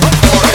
What for?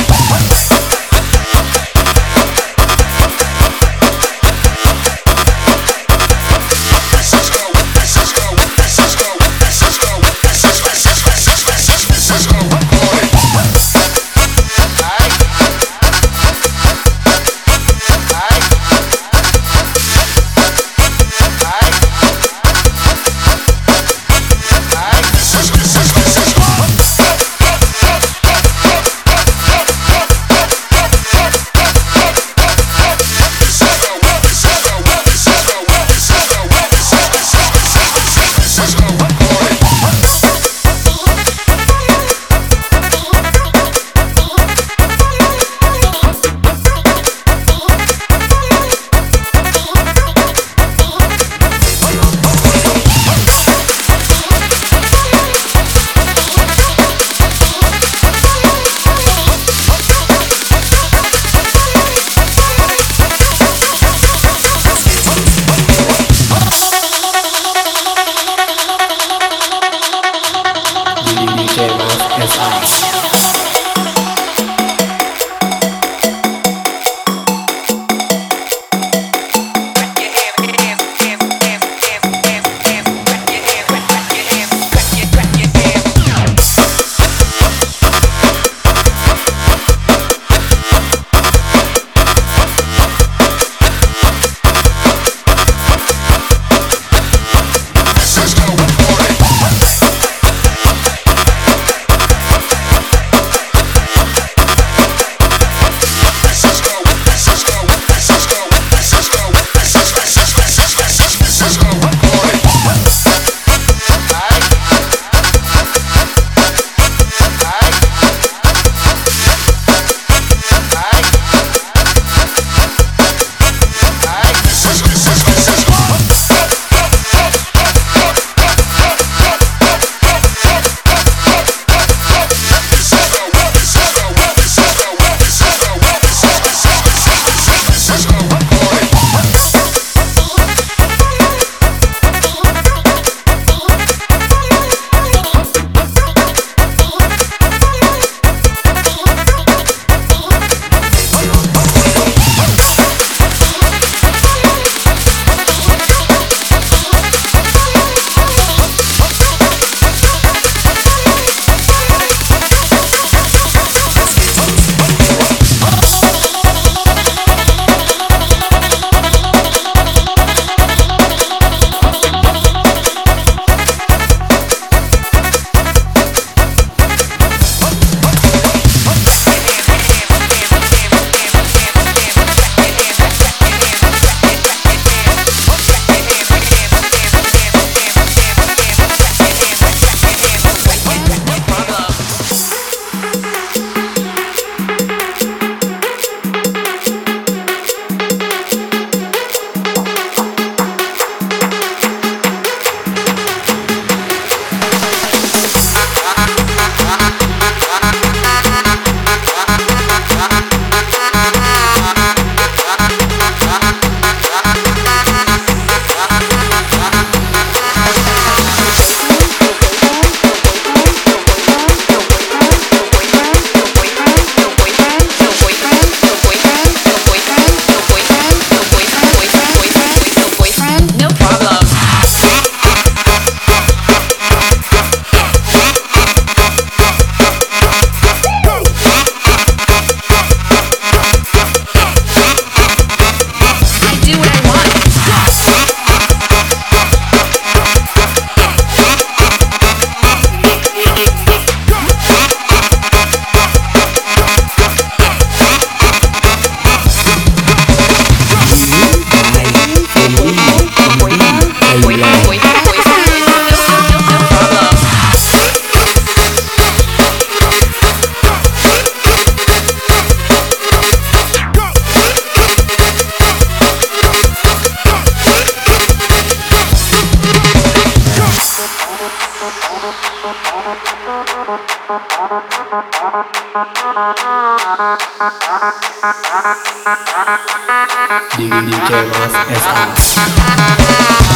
Digi DJ Mas SA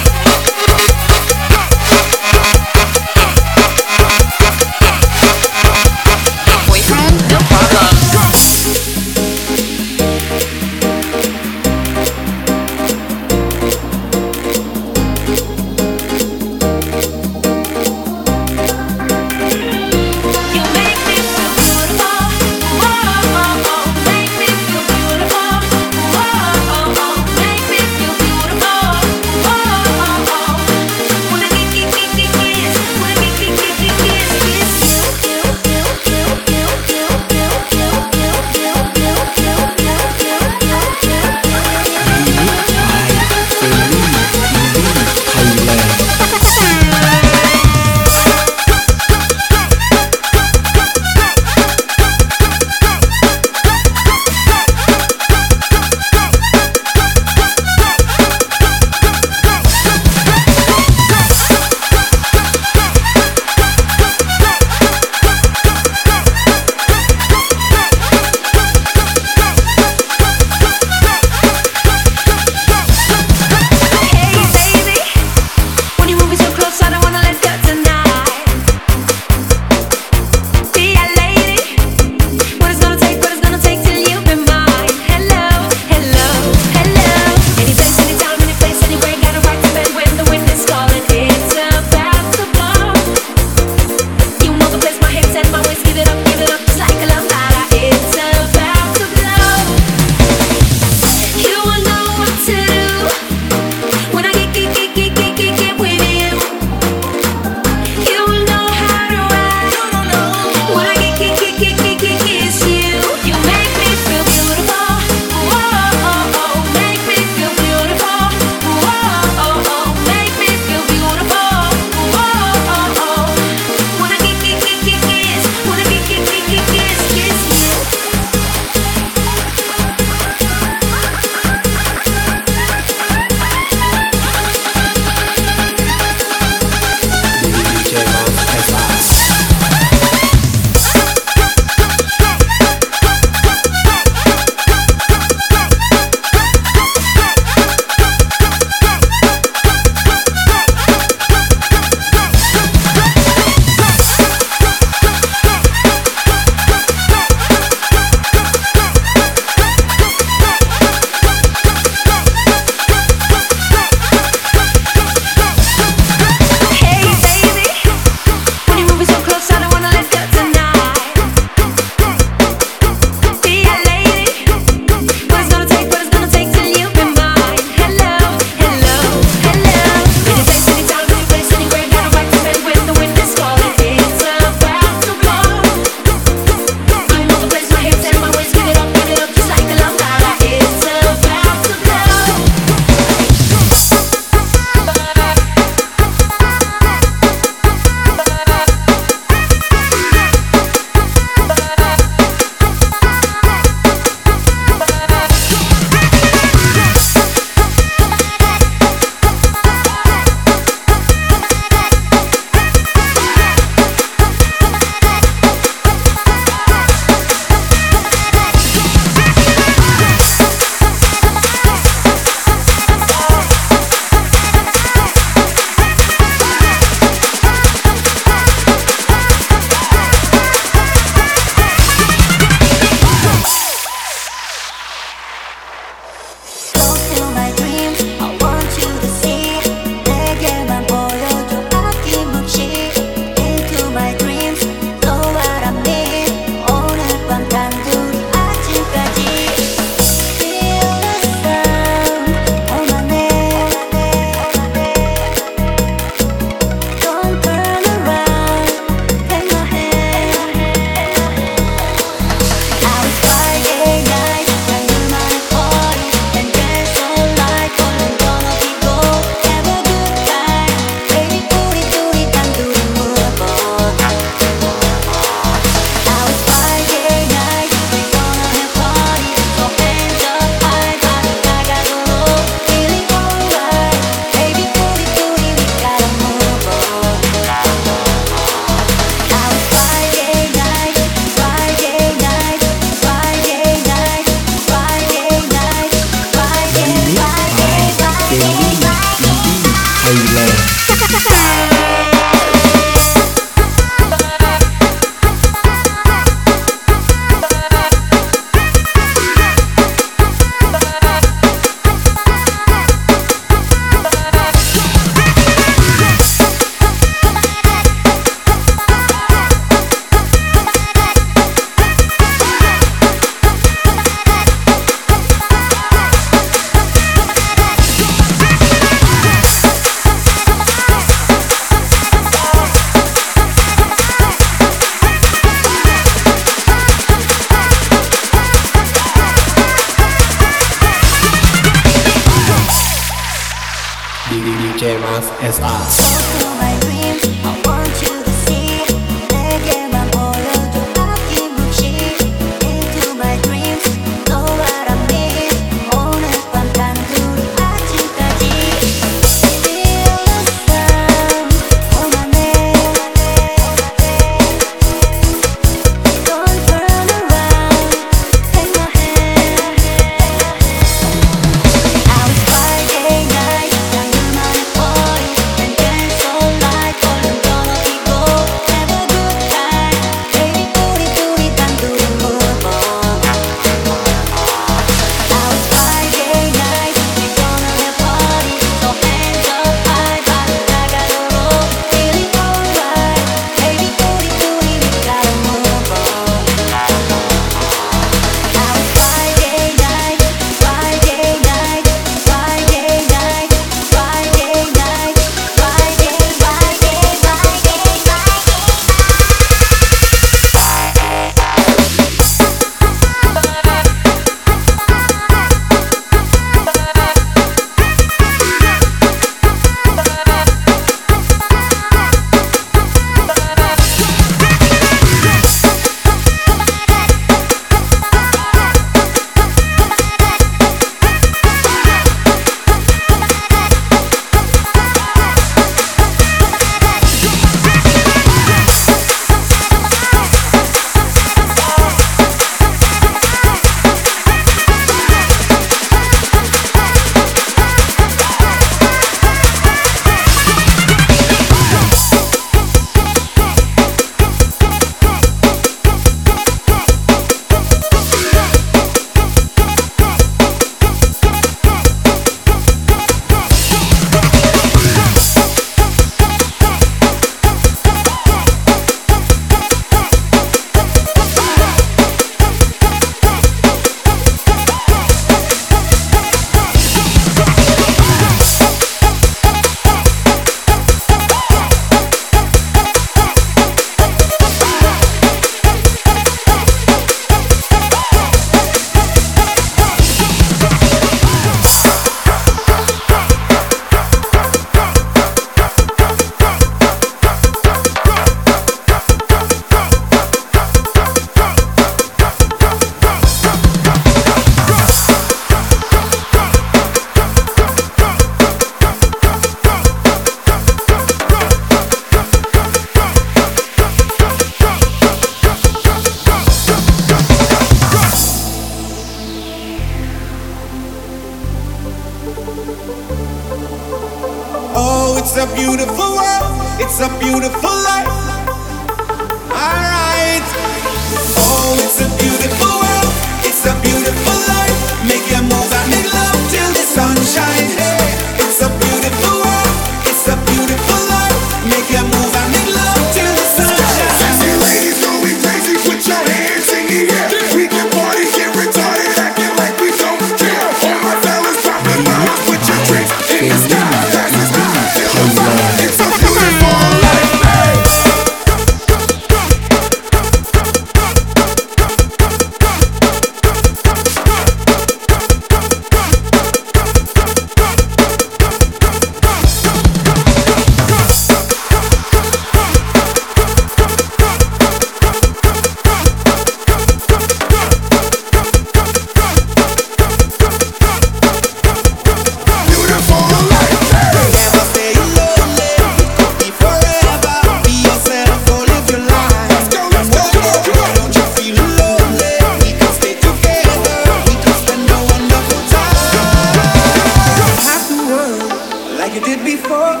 before.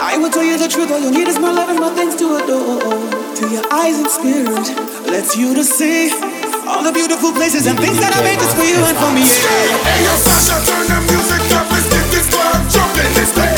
I will tell you the truth. All you need is my love and my things to adore. To your eyes and spirit, let's you to see all the beautiful places and things that I made just for you and for me. Hey, yo, Sasha, turn the music up. Let's get this club jumping. Let's